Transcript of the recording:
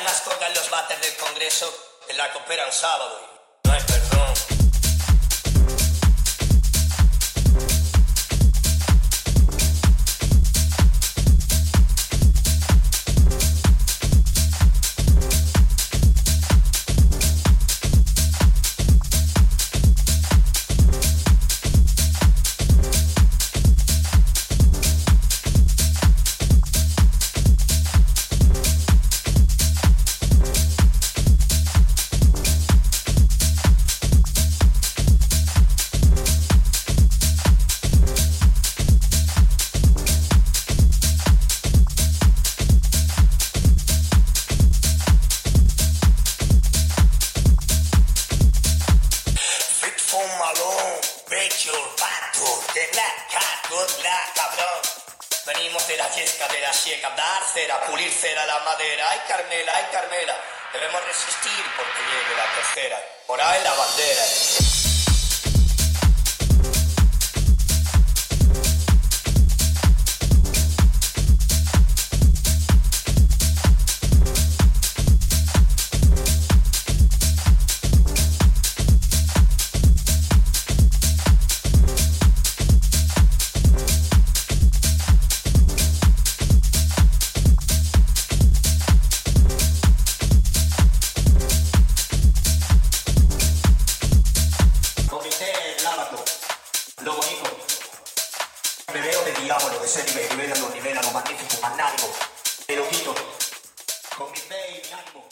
en las los bates del Congreso, en la que operan sábado. Malone, break your bato, de la cabrón. Venimos de la yesca, de la sieca, dar cera, pulir cera la madera. Ay, Carmela, ay, Carmela. Debemos resistir porque llegue la tercera. Por ahí la bandera. digamos lo que sea, y me nivelan, lo nivelan, lo magnífico, magnánico, te lo quito. Con mi fe y mi ánimo,